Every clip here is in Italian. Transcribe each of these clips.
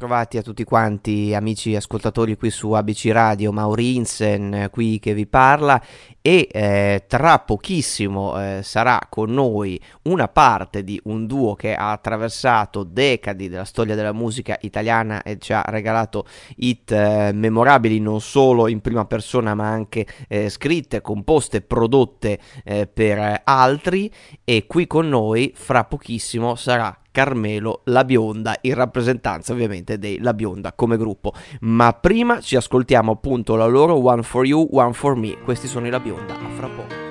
Ben ritrovati a tutti quanti amici ascoltatori qui su ABC Radio, Maurinsen qui che vi parla e eh, tra pochissimo eh, sarà con noi una parte di un duo che ha attraversato decadi della storia della musica italiana e ci ha regalato hit eh, memorabili non solo in prima persona ma anche eh, scritte, composte, prodotte eh, per altri. E qui con noi fra pochissimo sarà Carmelo La Bionda in rappresentanza ovviamente dei La Bionda come gruppo. Ma prima ci ascoltiamo appunto la loro One for You, One for Me. Questi sono i La Bionda. A fra poco.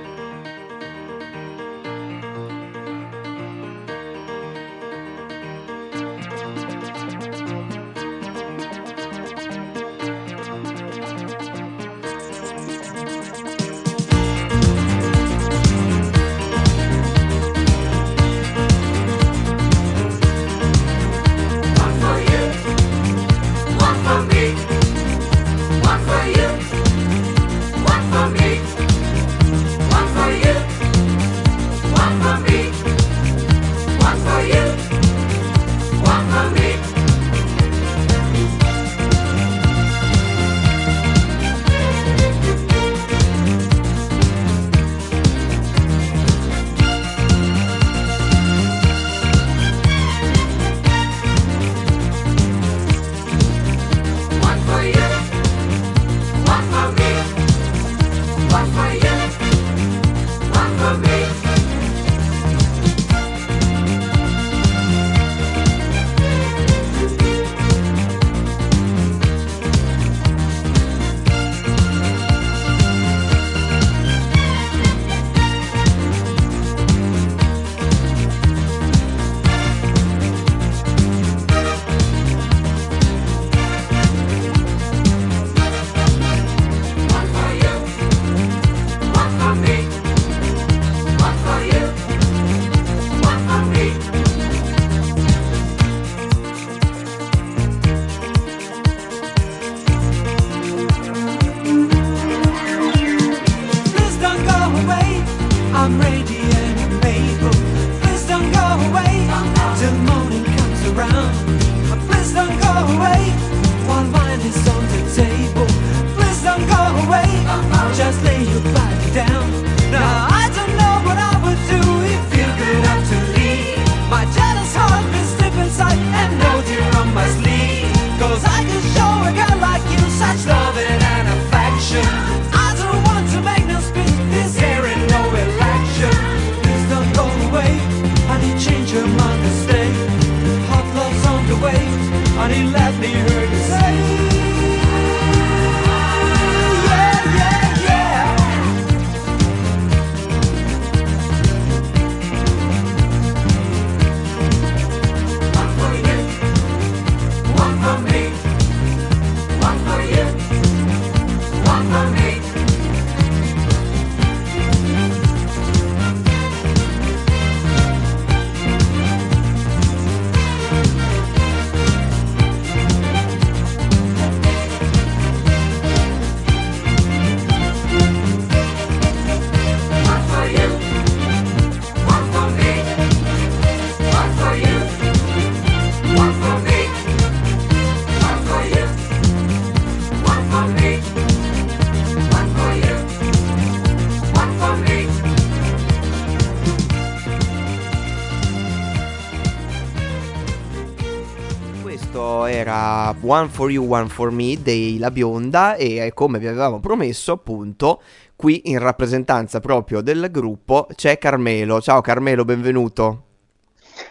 One for You, One for Me dei La Bionda e come vi avevamo promesso appunto qui in rappresentanza proprio del gruppo c'è Carmelo. Ciao Carmelo, benvenuto.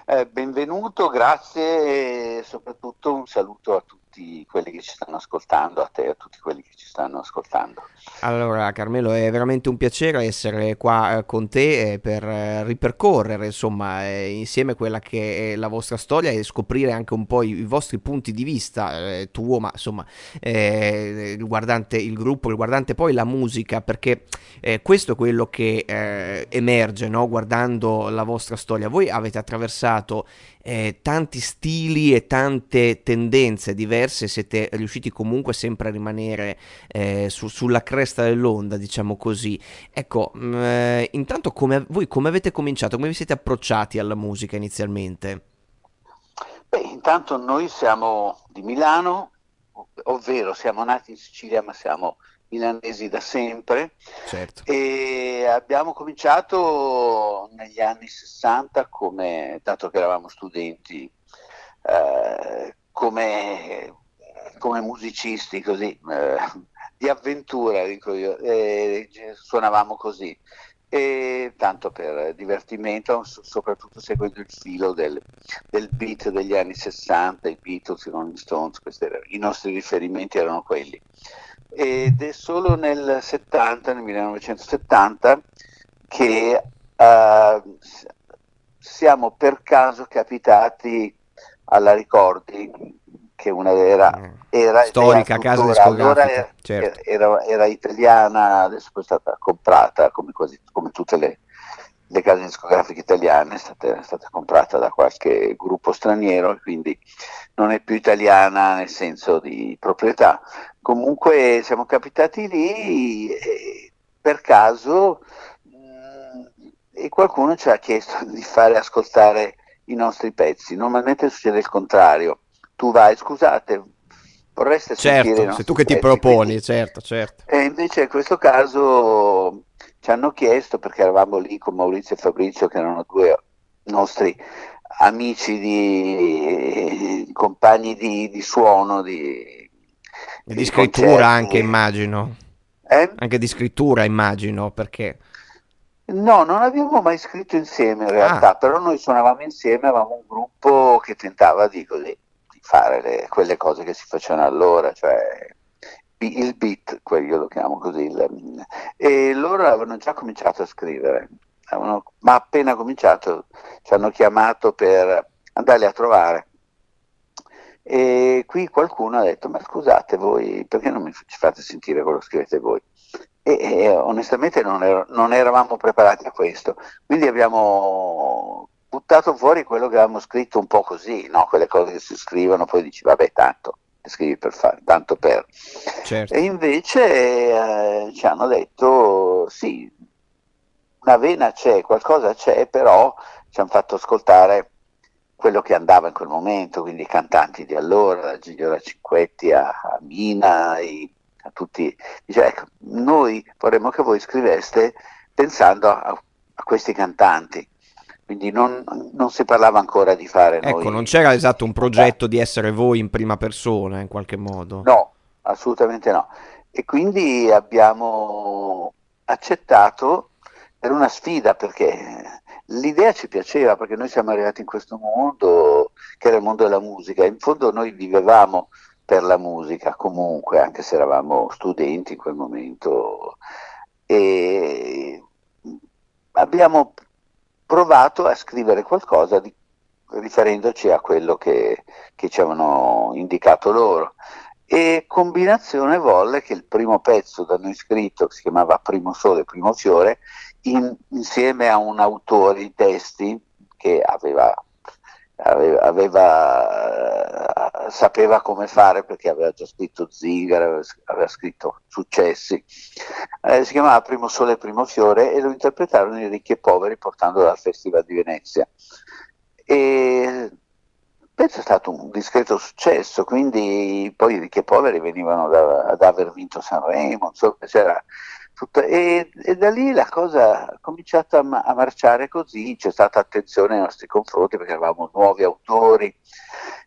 Eh, benvenuto, grazie e soprattutto un saluto a tutti quelli che ci stanno ascoltando, a te e a tutti quelli che ci stanno ascoltando. Allora, Carmelo, è veramente un piacere essere qua eh, con te eh, per eh, ripercorrere, insomma, insieme quella che è la vostra storia e scoprire anche un po' i, vostri punti di vista, tuo, ma insomma, eh, riguardante il gruppo, riguardante poi la musica, perché eh, questo è quello che eh, emerge, no? guardando la vostra storia. Voi avete attraversato eh, tanti stili e tante tendenze diverse, siete riusciti comunque sempre a rimanere eh, su, sulla cresta dell'onda, diciamo così. Ecco, mh, mm, eh, intanto come, voi come avete cominciato, come vi siete approcciati alla musica inizialmente? Beh, intanto noi siamo di Milano, ovvero siamo nati in Sicilia ma siamo milanesi da sempre certo. e abbiamo cominciato negli anni 60 come, dato che eravamo studenti, eh, come, come, musicisti così, eh, di avventura, dico io, eh, suonavamo così e tanto per divertimento, soprattutto seguendo il filo del, del, beat degli anni 60, i Beatles, i Rolling Stones, erano, i nostri riferimenti erano quelli. Ed è solo nel 70, nel 1970, che uh, siamo per caso capitati alla Ricordi che una era, mm. era storica era casa discografica allora era, certo. era, era, italiana adesso poi è stata comprata come, quasi, come tutte le, le, case discografiche italiane è stata, è stata, comprata da qualche gruppo straniero e quindi non è più italiana nel senso di proprietà. Comunque siamo capitati lì e, per caso mm, e qualcuno ci ha chiesto di fare ascoltare i nostri pezzi. Normalmente succede il contrario. Tu vai, scusate, vorreste certo, sentire sei tu che ti proponi, quindi... certo, certo. E invece in questo caso ci hanno chiesto, perché eravamo lì con Maurizio e Fabrizio, che erano due nostri amici di compagni di, di suono, di, di, di scrittura concerti. anche immagino. Eh? Anche di scrittura immagino, perché... No, non abbiamo mai scritto insieme in realtà, ah. però noi suonavamo insieme, avevamo un gruppo che tentava di così fare le, quelle cose che si facevano allora, cioè il beat, io lo chiamo così, il, e loro avevano già cominciato a scrivere, avevano, ma appena cominciato ci hanno chiamato per andarli a trovare. E qui qualcuno ha detto, ma scusate voi, perché non mi ci fate sentire quello che scrivete voi? E, e onestamente non, ero, non eravamo preparati a questo, quindi abbiamo buttato fuori quello che avevamo scritto un po' così, no? quelle cose che si scrivono, poi dici vabbè tanto, scrivi per fare, tanto per. Certo. E invece eh, ci hanno detto sì, una vena c'è, qualcosa c'è, però ci hanno fatto ascoltare quello che andava in quel momento, quindi i cantanti di allora, da Giglio Cinquetti a, a Mina, i, a tutti. Dice, ecco, noi vorremmo che voi scriveste pensando a, a questi cantanti quindi non, non, si parlava ancora di fare ecco, noi... non c'era esatto un progetto di essere voi in prima persona in qualche modo. No, assolutamente no. E quindi abbiamo accettato per una sfida perché l'idea ci piaceva perché noi siamo arrivati in questo mondo che era il mondo della musica. In fondo noi vivevamo per la musica comunque, anche se eravamo studenti in quel momento. E abbiamo provato a scrivere qualcosa di, riferendoci a quello che, che ci avevano indicato loro. E combinazione volle che il primo pezzo da noi scritto, che si chiamava Primo Sole, Primo Fiore, in, insieme a un autore di testi che aveva aveva, sapeva come fare perché aveva già scritto Zigar, aveva, scritto successi. Eh, si chiamava Primo Sole e Primo Fiore e lo interpretarono i ricchi e poveri portandolo al Festival di Venezia. E penso è stato un discreto successo, quindi poi i ricchi e poveri venivano da, da aver vinto Sanremo, insomma, c'era tutta, e, e, da lì la cosa ha cominciato a, a, marciare così, c'è stata attenzione nei nostri confronti perché avevamo nuovi autori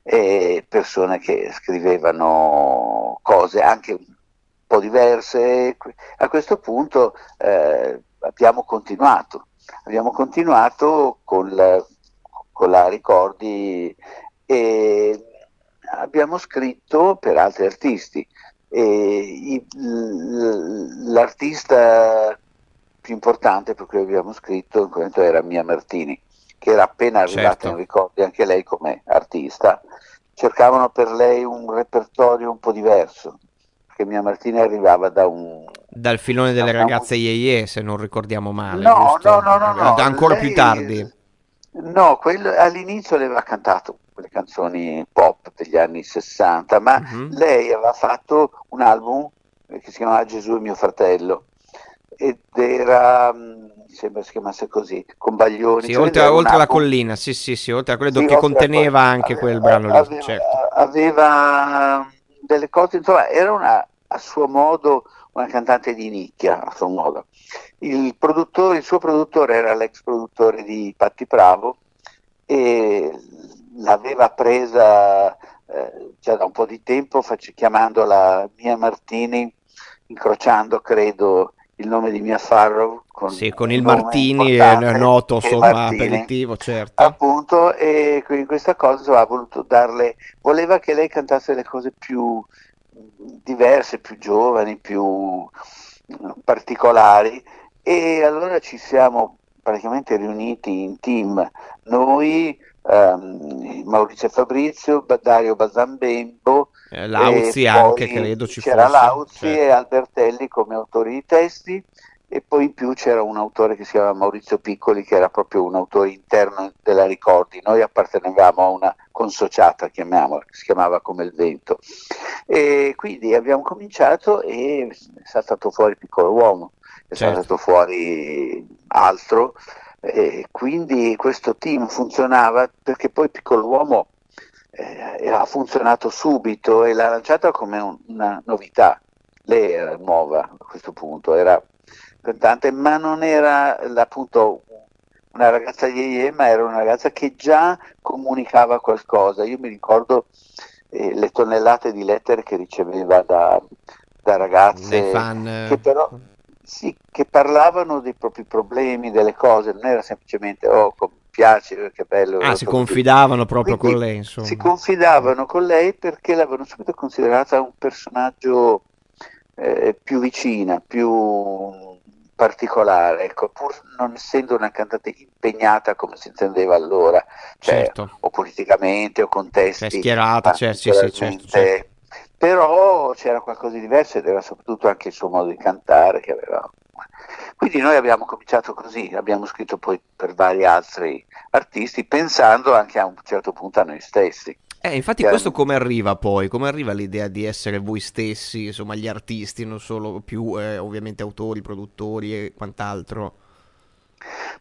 e persone che scrivevano cose anche un po' diverse. A questo punto eh, abbiamo continuato, abbiamo continuato con la, con la Ricordi e abbiamo scritto per altri artisti l'artista più importante per cui abbiamo scritto in quel momento era Mia Martini, che era appena arrivata certo. in ricordi anche lei come artista. Cercavano per lei un repertorio un po' diverso, perché Mia Martini arrivava da un... Dal filone delle ragazze Yeye, se non ricordiamo male. No, no, no, no, no, Ancora lei... più tardi. No, quello, all'inizio aveva cantato quelle canzoni pop degli anni 60, ma uh-huh. lei aveva fatto un album che si chiamava Gesù e mio fratello, ed era mm, mi sembra si chiamasse così, con Baglioni. Sì, oltre, oltre alla collina, sì, sì, sì, oltre a quello sì, che conteneva anche aveva, quel brano lì, aveva, certo. aveva delle cose, insomma, era una, a suo modo una cantante di nicchia, a suo modo. Il, produttore, il suo produttore era l'ex produttore di Patti Bravo e l'aveva presa eh, già da un po' di tempo, chiamandola Mia Martini, incrociando, credo, il nome di Mia Farrow con, sì, con il Martini è noto insomma aperitivo certo. appunto e in questa cosa ha voluto darle voleva che lei cantasse le cose più diverse più giovani più particolari e allora ci siamo praticamente riuniti in team. Noi um, Maurizio Fabrizio Dario Basambembo eh, Lauzi anche credo ci c'era fosse. Lauzi certo. e Albertelli come autori di testi e poi in più c'era un autore che si chiama Maurizio Piccoli che era proprio un autore interno della Ricordi noi appartenevamo a una consociata chiamiamola che si chiamava come il vento e quindi abbiamo cominciato e è saltato fuori Piccolo Uomo è certo. saltato fuori altro e quindi questo team funzionava perché poi Piccolo Uomo eh, ha funzionato subito e l'ha lanciata come un, una novità. Lei era nuova a questo punto, era cantante, ma non era appunto una ragazza Yeye, ma era una ragazza che già comunicava qualcosa. Io mi ricordo eh, le tonnellate di lettere che riceveva da, da ragazze fan, che però sì, che parlavano dei propri problemi, delle cose, non era semplicemente oh, piace, che bello. Ah, si confidavano proprio Quindi con lei, insomma. Si confidavano con lei perché l'avevano subito considerata un personaggio eh, più vicina, più particolare, ecco, pur non essendo una cantante impegnata come si intendeva allora, cioè, certo. o politicamente o con testi. Cioè, schierata, certo, sì, sì, certo, certo. Però c'era qualcosa di diverso ed era soprattutto anche il suo modo di cantare che aveva quindi noi abbiamo cominciato così, abbiamo scritto poi per vari altri artisti, pensando anche a un certo punto a noi stessi. Eh, infatti questo come arriva poi? Come arriva l'idea di essere voi stessi, insomma, gli artisti, non solo più eh, ovviamente autori, produttori e quant'altro?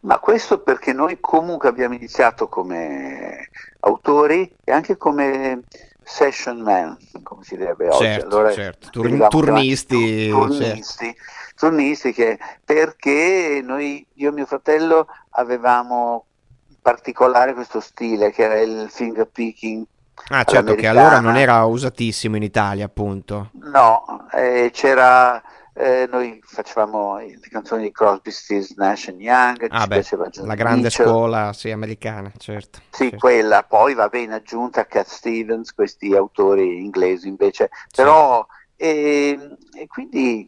Ma questo perché noi comunque abbiamo iniziato come autori e anche come session man, come si direbbe oggi. Certo, allora, certo. Tur- turnisti. Turnisti. Certo turnistiche perché noi, io e mio fratello avevamo in particolare questo stile che era il finger picking Ah, certo, che allora non era usatissimo in Italia, appunto. No, eh, c'era. Eh, noi facevamo le canzoni di Crosby, Stills, Nash Young, ah, beh, la grande Mitchell. scuola sì, americana, certo. Sì, certo. quella, poi va bene aggiunta Cat Stevens, questi autori inglesi invece, però e, e quindi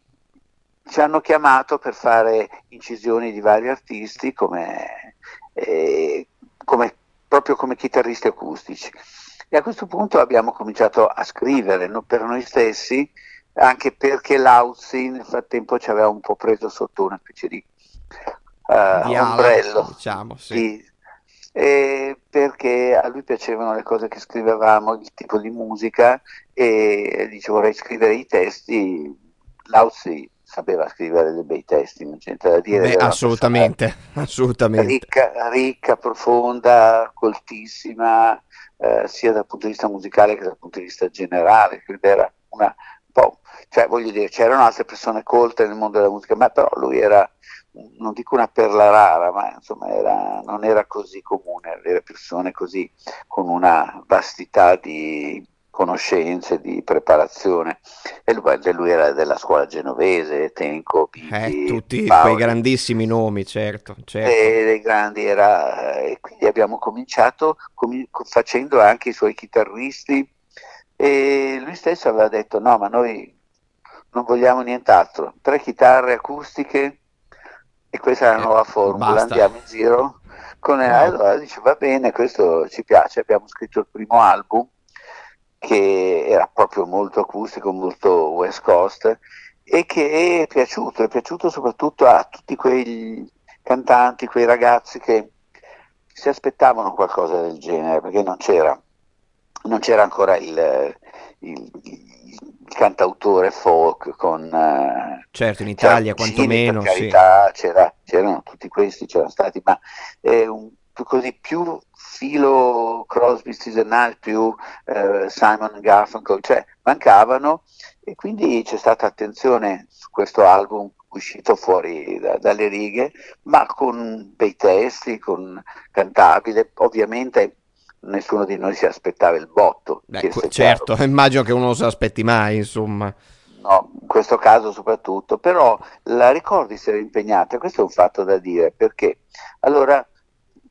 ci hanno chiamato per fare incisioni di vari artisti come, eh, come, proprio come chitarristi acustici. E a questo punto abbiamo cominciato a scrivere no, per noi stessi, anche perché Lauzi nel frattempo ci aveva un po' preso sotto una specie di, uh, di ombrello. Diciamo, sì. Di, eh, perché a lui piacevano le cose che scrivevamo, il tipo di musica e dice vorrei scrivere i testi, Lauzi sapeva scrivere dei bei testi, non c'è niente da dire. Beh, assolutamente, assolutamente. Ricca, ricca, profonda, coltissima, eh, sia dal punto di vista musicale che dal punto di vista generale, quindi era una po', cioè voglio dire, c'erano altre persone colte nel mondo della musica, ma però lui era, non dico una perla rara, ma insomma era, non era così comune avere persone così con una vastità di conoscenze, di preparazione. E lui, lui era della scuola genovese, Tenco, Bibi, eh, tutti Paoli. quei grandissimi nomi, certo. certo. E, dei grandi era, e quindi abbiamo cominciato com- facendo anche i suoi chitarristi e lui stesso aveva detto no, ma noi non vogliamo nient'altro, tre chitarre acustiche e questa è la eh, nuova formula, basta. andiamo in giro. Con, no. Allora dice va bene, questo ci piace, abbiamo scritto il primo album che era proprio molto acustico, molto West Coast e che è piaciuto, è piaciuto soprattutto a tutti quei cantanti, quei ragazzi che si aspettavano qualcosa del genere perché non c'era, non c'era ancora il, il, il cantautore folk con... Uh, certo, in Italia quantomeno. Per carità, sì. c'era, c'erano tutti questi, c'erano stati, ma è un, così più filo Crosby, Stills più uh, Simon Garfunkel, cioè mancavano e quindi c'è stata attenzione su questo album uscito fuori da, dalle righe, ma con bei testi, con cantabile, ovviamente nessuno di noi si aspettava il botto. Beh, certo, immagino che uno non se l'aspetti mai, insomma. No, in questo caso soprattutto, però la ricordi si era impegnata, questo è un fatto da dire, perché allora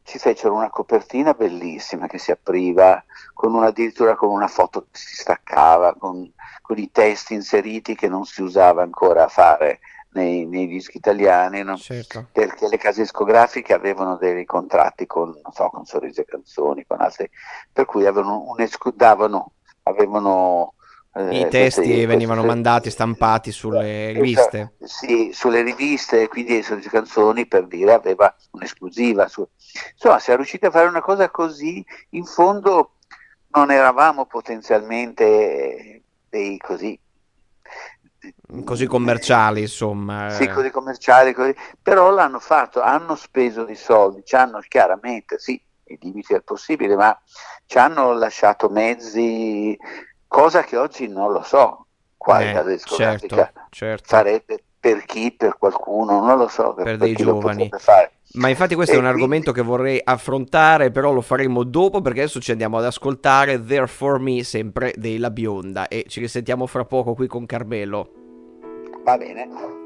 ci fecero una copertina bellissima che si apriva, con una, addirittura con una foto che si staccava, con, con i testi inseriti che non si usava ancora a fare nei, nei dischi italiani, no? certo. Perché le case discografiche avevano dei contratti con, so, con Sorrisi e Canzoni, con altri, per cui avevano, un escu- davano, avevano eh, I testi queste, venivano queste, mandati stampati sulle esatto, riviste. Sì, sulle riviste, quindi sulle canzoni per dire aveva un'esclusiva. Su... Insomma, si è riusciti a fare una cosa così, in fondo non eravamo potenzialmente dei così così commerciali, insomma. Sì, così commerciali, così. però l'hanno fatto, hanno speso dei soldi, ci hanno chiaramente, sì, i limiti del possibile, ma ci hanno lasciato mezzi, cosa che oggi non lo so, quale eh, certo, certo. farebbe per chi, per qualcuno, non lo so, per, per dei giovani. Fare. Ma infatti questo e è un quindi... argomento che vorrei affrontare, però lo faremo dopo perché adesso ci andiamo ad ascoltare There For Me, sempre della bionda, e ci risentiamo fra poco qui con Carmelo. Va bene.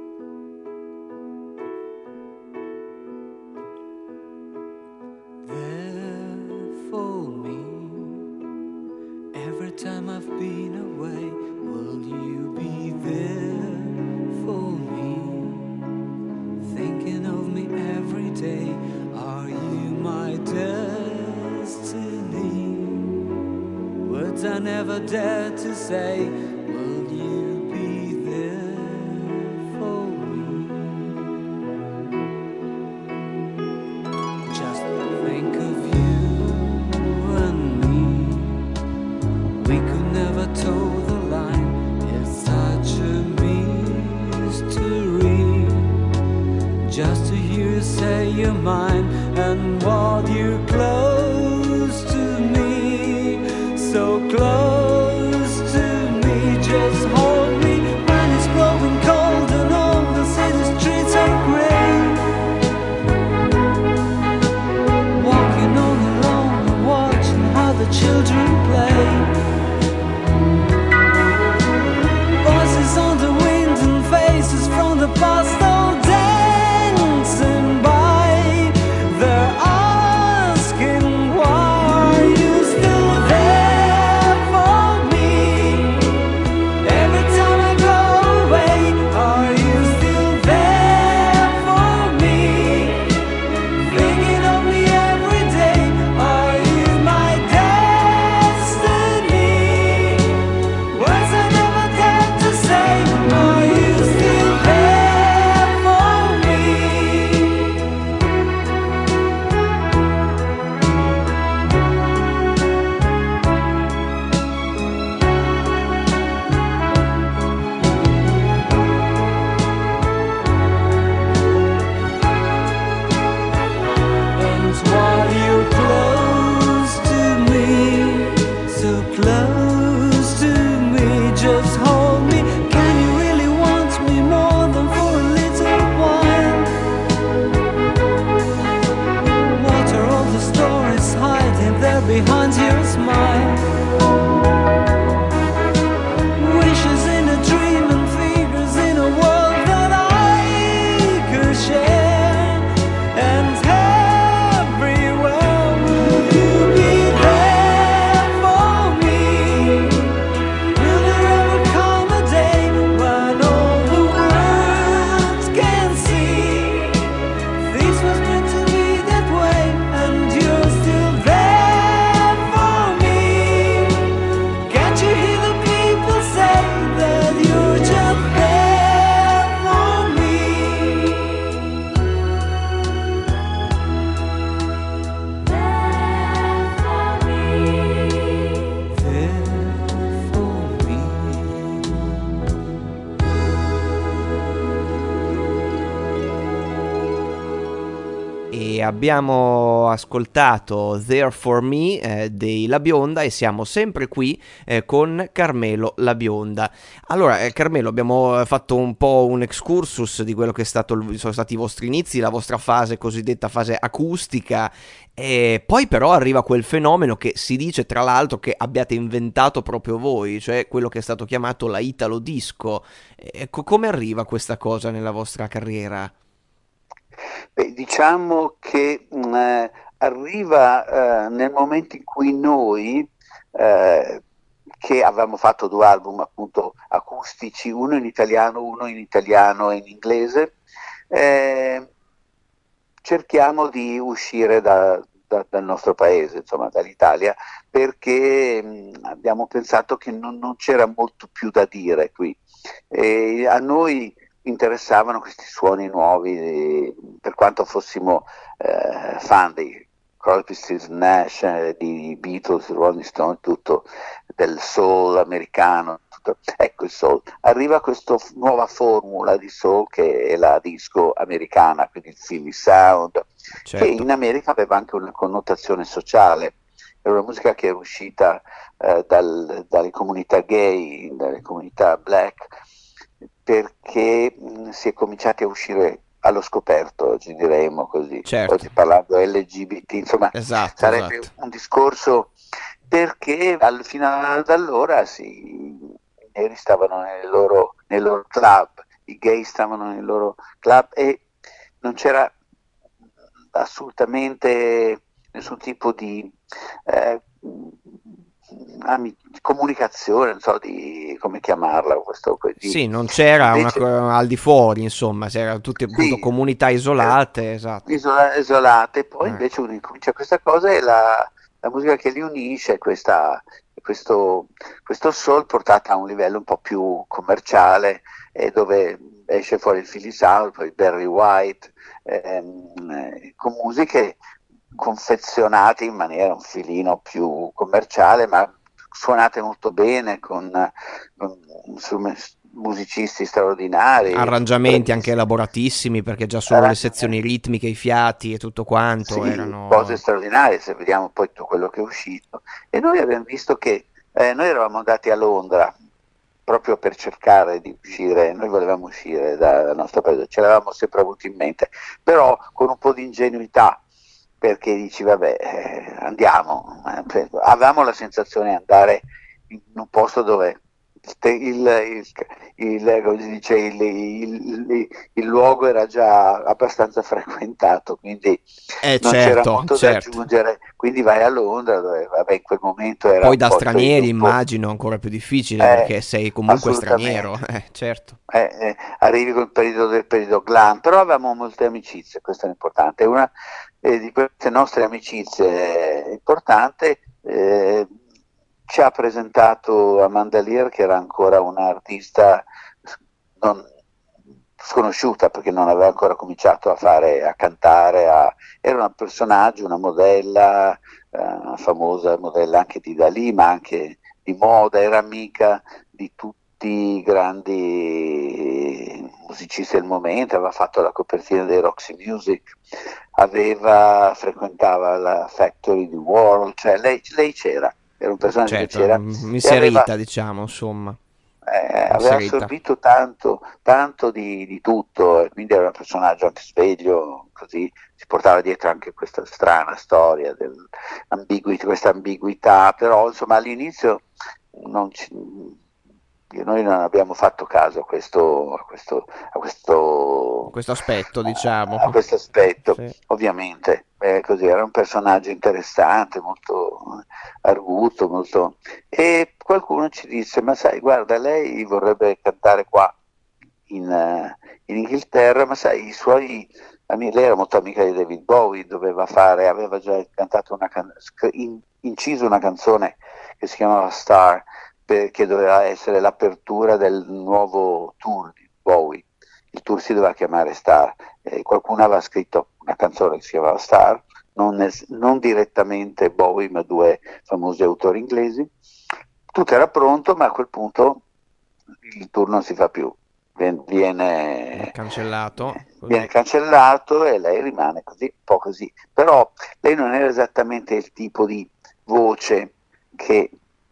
Time I've been away, will you be there for me? Thinking of me every day, are you my destiny? Words I never dared to say. Abbiamo ascoltato There For Me eh, dei La Bionda e siamo sempre qui eh, con Carmelo La Bionda. Allora, eh, Carmelo, abbiamo fatto un po' un excursus di quello che stato, sono stati i vostri inizi, la vostra fase cosiddetta fase acustica e poi però arriva quel fenomeno che si dice tra l'altro che abbiate inventato proprio voi, cioè quello che è stato chiamato la Italo Disco. Ecco, come arriva questa cosa nella vostra carriera? Beh, diciamo che mh, eh, arriva eh, nel momento in cui noi, eh, che avevamo fatto due album appunto acustici, uno in italiano, uno in italiano e in inglese, eh, cerchiamo di uscire da, da, dal nostro paese, insomma dall'Italia, perché mh, abbiamo pensato che non, non, c'era molto più da dire qui. E a noi interessavano questi suoni nuovi, per quanto fossimo eh, fan dei Crosby, Stills, Nash, eh, di Beatles, Rolling Stone, tutto del soul americano. Tutto. Ecco il soul. Arriva questa nuova formula di soul che è la disco americana, quindi il Philly Sound, certo. che in America aveva anche una connotazione sociale. Era una musica che è uscita eh, dal, dalle comunità gay, dalle comunità black, perché mh, si è cominciati a uscire allo scoperto, oggi diremmo così, certo. oggi parlando LGBT, insomma esatto, sarebbe esatto. un discorso perché al, fino ad allora sì, i neri stavano nei loro, nei loro club, i gay stavano nei loro club e non c'era assolutamente nessun tipo di eh, comunicazione, non so di come chiamarla. Questo, di... Sì, non c'era Invece... una, al di fuori, insomma, c'erano tutte sì, comunità isolate. Eh, esatto. isola- isolate, poi eh. invece uno incomincia questa cosa e la, la musica che li unisce, questa, questo, questo soul portata a un livello un po' più commerciale, e dove esce fuori il Philly Sound, poi Barry White, ehm, eh, con musiche confezionate in maniera un filino più commerciale, ma suonate molto bene con, con musicisti straordinari. Arrangiamenti anche elaboratissimi perché già solo le sezioni ritmiche, i fiati e tutto quanto sì, erano... Cose straordinarie, se vediamo poi tutto quello che è uscito. E noi abbiamo visto che eh, noi eravamo andati a Londra proprio per cercare di uscire, noi volevamo uscire dal nostro paese, ce l'avevamo sempre avuto in mente, però con un po' di ingenuità perché dici vabbè eh, andiamo, avevamo la sensazione di andare in un posto dove il, il, il, dice, il, luogo era già abbastanza frequentato, quindi eh, non certo, c'era molto certo. da aggiungere. Quindi vai a Londra, dove vabbè, in quel momento era. Poi da stranieri immagino ancora più difficile eh, perché sei comunque straniero, eh, certo. Eh, eh, arrivi col periodo del periodo glam, però avevamo molte amicizie, questo è importante. Una eh, di queste nostre amicizie importante eh, ci ha presentato Amanda Lear che era ancora un'artista non, sconosciuta perché non aveva ancora cominciato a fare, a cantare, a, era un personaggio, una modella, eh, una famosa modella anche di Dalì ma anche di moda, era amica di tutti i grandi musicisti del momento, aveva fatto la copertina dei Roxy Music, aveva, frequentava la Factory di World, cioè lei, lei c'era, era un personaggio certo, che c'era. Inserita, aveva, diciamo, insomma. Eh, aveva assorbito tanto, tanto di, di, tutto, quindi era un personaggio anche sveglio, così si portava dietro anche questa strana storia, dell'ambiguità, questa ambiguità, però insomma all'inizio non ci, noi non abbiamo fatto caso a questo, a questo, a questo, questo aspetto, diciamo. A questo aspetto, sì. ovviamente. Eh, così, era un personaggio interessante, molto arguto, molto... e qualcuno ci disse, ma sai, guarda, lei vorrebbe cantare qua in, uh, in Inghilterra, ma sai, i suoi... Lei era molto amica di David Bowie, doveva fare, aveva già cantato una can- in, inciso una canzone che si chiamava Star, che doveva essere l'apertura del nuovo tour di Bowie. Il tour si doveva chiamare Star. Eh, qualcuno aveva scritto una canzone che si chiamava Star, non, es- non direttamente Bowie, ma due famosi autori inglesi. Tutto era pronto, ma a quel punto il tour non si fa più. vien- Viene viene, cancellato, viene così. cancellato e lei rimane così, un po' così. Però lei non era esattamente il tipo di voce che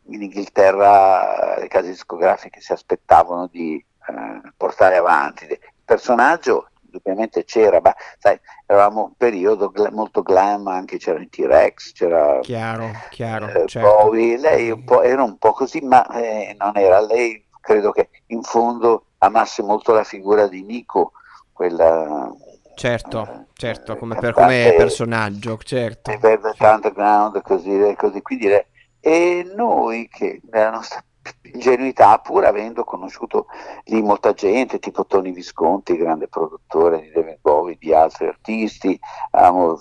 in Inghilterra le case discografiche si aspettavano di eh, portare avanti. Il personaggio indubbiamente c'era, ma sai, eravamo un periodo gla- molto glam, anche c'era il T-Rex, c'era Chiaro, chiaro, eh, certo. Bowie, lei un era un po' così, ma eh, non era. Lei credo che in fondo amasse molto la figura di Nico, quella Certo, eh, certo, eh, come, per- come personaggio, di certo. Velvet Sì. Underground, così, così. Quindi, e noi che nella nostra ingenuità, pur avendo conosciuto lì molta gente, tipo Tony Visconti, grande produttore di David Bowie, di altri artisti, abbiamo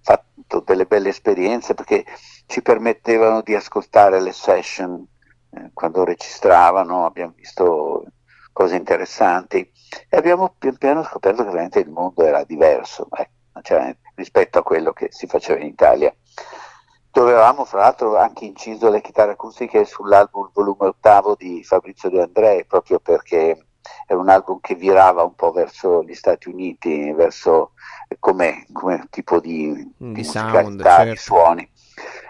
fatto delle belle esperienze perché ci permettevano di ascoltare le session eh, quando registravano, abbiamo visto cose interessanti e abbiamo pian piano scoperto che veramente il mondo era diverso ecco, cioè, rispetto a quello che si faceva in Italia dove avevamo fra l'altro anche inciso le chitarre acustiche sull'album volume ottavo di Fabrizio De Andrei, proprio perché era un album che virava un po' verso gli Stati Uniti, verso come, come tipo di, Di di sound, musicalità, di certo. suoni.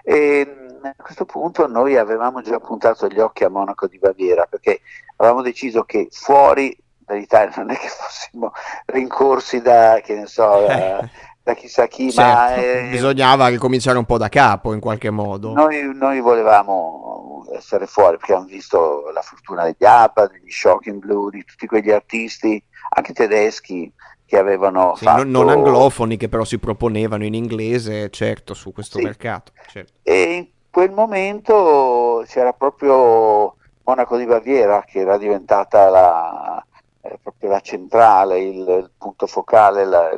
E mh, a questo punto noi avevamo già puntato gli occhi a Monaco di Baviera perché avevamo deciso che fuori dall'Italia non è che fossimo rincorsi da, che ne so, da, da chissà chi, ma Certo, eh, bisognava ricominciare un po' da capo in qualche modo. noi, noi volevamo essere fuori perché abbiamo visto la fortuna degli ABBA, degli Shocking Blue, di tutti quegli artisti, anche tedeschi, che avevano Sì, non, non fatto... anglofoni che però si proponevano in inglese, certo, su questo Sì. mercato. certo. E in quel momento c'era proprio Monaco di Baviera che era diventata la, eh, proprio la centrale, il, il punto focale, la,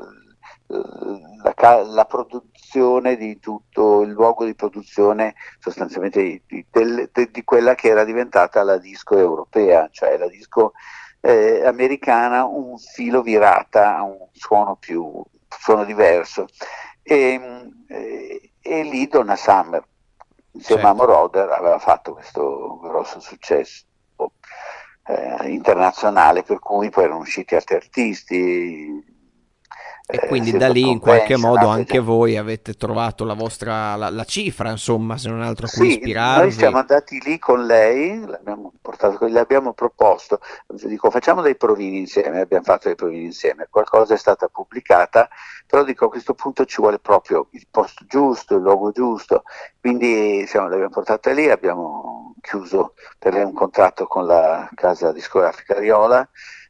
la la produzione di tutto, il luogo di produzione sostanzialmente di, di- del- de- di quella che era diventata la disco europea, cioè la disco eh, americana un filo virata a un suono più suono diverso. E, e- e lì Donna Summer, insieme Certo. a Moroder, aveva fatto questo grosso successo eh, internazionale, per cui poi erano usciti altri artisti. E eh, quindi da lì in qualche modo anche voi avete trovato la vostra la, la cifra, insomma, se non altro a cui Sì, noi siamo ispirarvi. andati lì con lei, l'abbiamo portato, le abbiamo proposto, dico facciamo dei provini insieme, abbiamo fatto dei provini insieme, qualcosa è stata pubblicata, però dico a questo punto ci vuole proprio il posto giusto, il luogo giusto, quindi siamo, l'abbiamo portata lì, abbiamo chiuso per lei un contratto con la casa discografica Riola,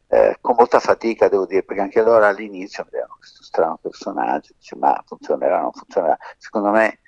eh, con molta fatica devo dire, perché anche loro all'inizio vedevano questo strano personaggio, dice ma funzionerà, non funzionerà, secondo me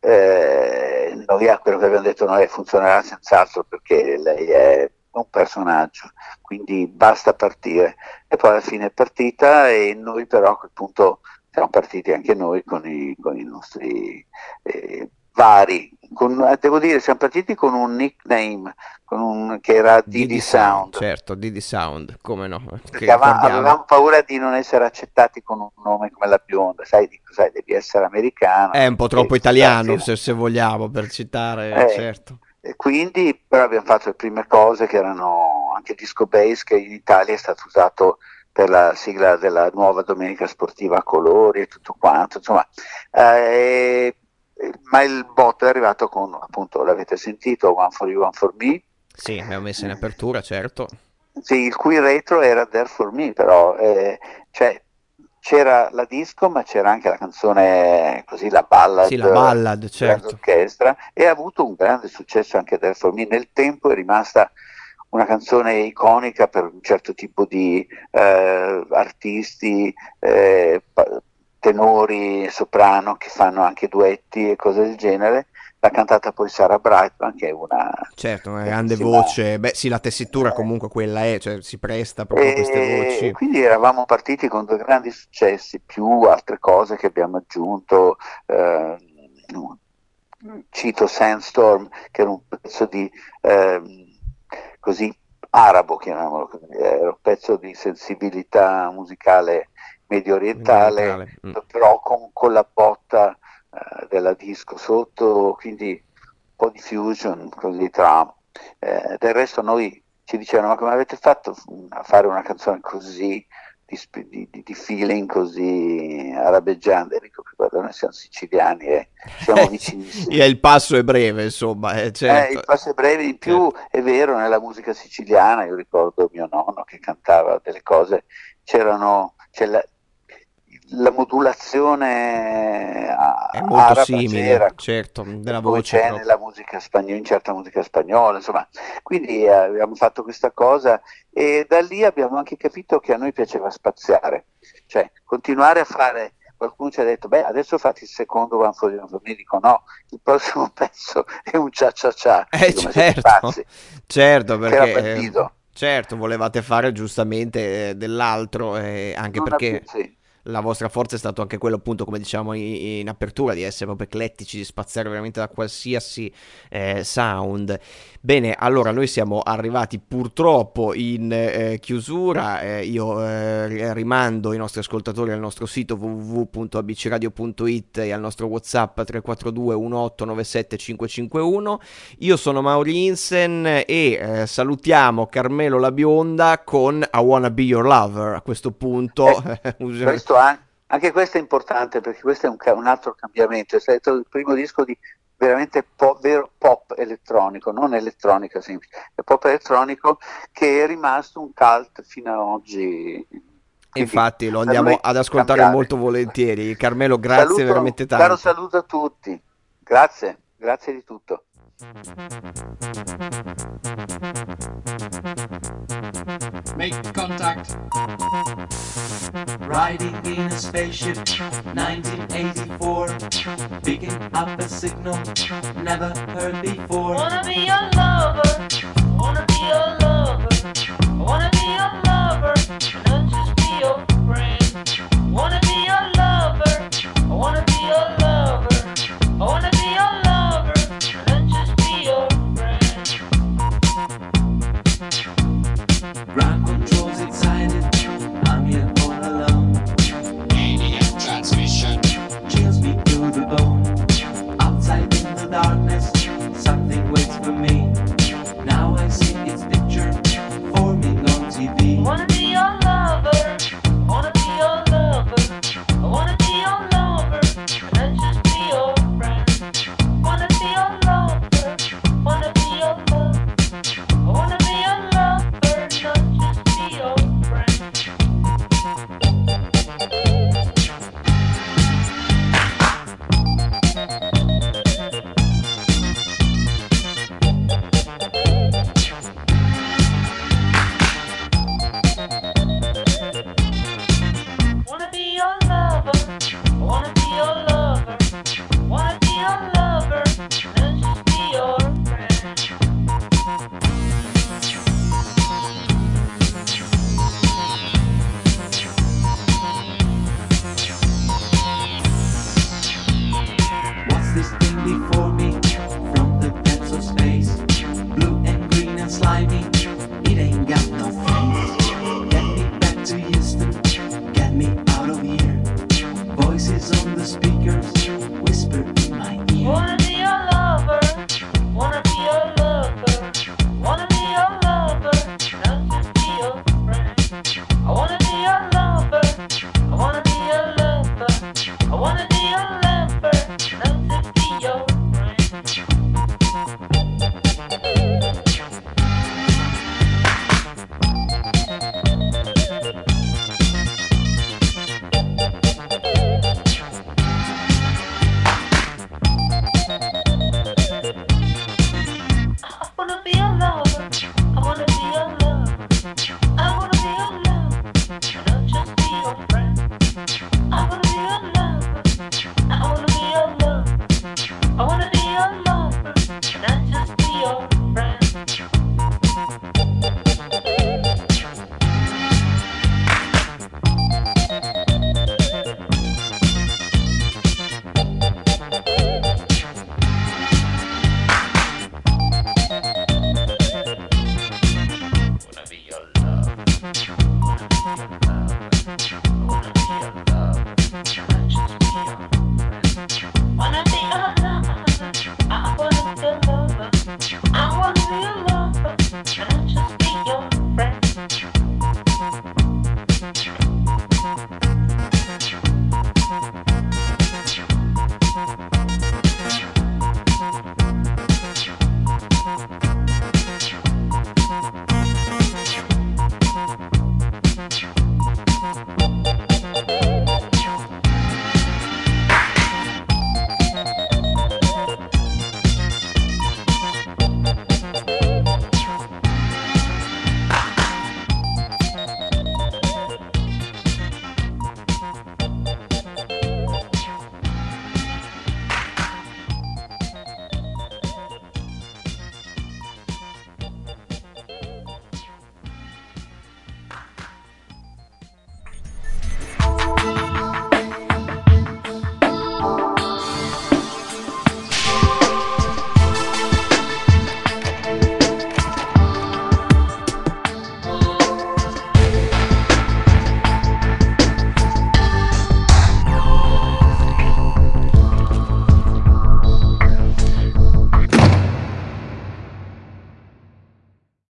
eh, noi a quello che abbiamo detto noi funzionerà senz'altro perché lei è un personaggio, quindi basta partire. E poi alla fine è partita e noi però a quel punto siamo partiti anche noi con i, con i nostri eh, vari, con, eh, devo dire siamo partiti con un nickname con un, che era Didi Sound, certo, Didi Sound, come no, perché avevamo paura di non essere accettati con un nome come la bionda, sai, dico, sai devi essere americano. È un po' troppo italiano, se, se vogliamo, per citare, Eh, certo. E quindi però abbiamo fatto le prime cose che erano anche Disco Base che in Italia è stato usato per la sigla della nuova domenica sportiva a colori e tutto quanto, insomma, eh, ma il botto è arrivato con, appunto, l'avete sentito, One for You, One for Me, Sì, abbiamo messo in apertura, certo. sì, il cui retro era There for Me, però eh, cioè, c'era la disco, ma c'era anche la canzone, così la ballad, Sì, la ballad, certo. orchestra, e ha avuto un grande successo anche There for Me. Nel tempo è rimasta una canzone iconica per un certo tipo di eh, artisti, eh, pa- tenori, soprano che fanno anche duetti e cose del genere. L'ha cantata poi Sarah Brightman, che è una Certo, una grande voce. Beh, sì, la tessitura comunque quella è, cioè si presta proprio a queste voci. quindi eravamo partiti con due grandi successi, più altre cose che abbiamo aggiunto. eh, cito Sandstorm, che era un pezzo di ehm, così arabo, chiamiamolo così, era un pezzo di sensibilità musicale medio orientale, mm. però con, con la botta eh, della disco sotto, quindi un po' di fusion così tra. eh, del resto noi ci dicevano ma come avete fatto a fare una canzone così di, di- di- feeling così arabeggiante E dico guarda noi siamo siciliani e siamo vicinissimi E il passo è breve, insomma, eh, eh, certo. il passo è breve, in più è vero, nella musica siciliana, io ricordo mio nonno che cantava delle cose, c'erano, c'è la, la modulazione a- È molto araba simile, c'era, certo, della voce c'è nella musica spagnola, in certa musica spagnola, insomma. Quindi eh, abbiamo fatto questa cosa e da lì abbiamo anche capito che a noi piaceva spaziare, cioè continuare a fare. Qualcuno ci ha detto, beh, adesso fate il secondo One for mi dico no, il prossimo pezzo è un cia cia cia, Eh Dico, "Ma siete certo, pazzi?" certo perché eh, certo volevate fare giustamente eh, dell'altro eh, anche Non perché sì. La vostra forza è stato anche quello appunto come diciamo in, in apertura di essere proprio eclettici, di spaziare veramente da qualsiasi eh, sound. Bene, allora noi siamo arrivati purtroppo in eh, chiusura, eh, io eh, rimando i nostri ascoltatori al nostro sito www.abcradio.it e al nostro whatsapp 342 1897 551 io sono Mauri Insen e eh, salutiamo Carmelo la bionda con I Wanna Be Your Lover. A questo punto, usiamo- An- anche questo è importante perché questo è un, un altro cambiamento, è stato il primo disco di veramente po- vero pop elettronico, non elettronica semplice, è pop elettronico che è rimasto un cult fino ad oggi. Quindi, infatti lo andiamo ad ascoltare cambiare. molto volentieri. Carmelo, grazie Saluto- veramente Caro tanto. saluto a tutti, grazie, grazie di tutto. Make contact. Riding in a spaceship, 1984. Picking up a signal, never heard before. Wanna be your lover. Wanna be your lover. Wanna be your lover. Not just be your friend. Wanna be your lover. Wanna be your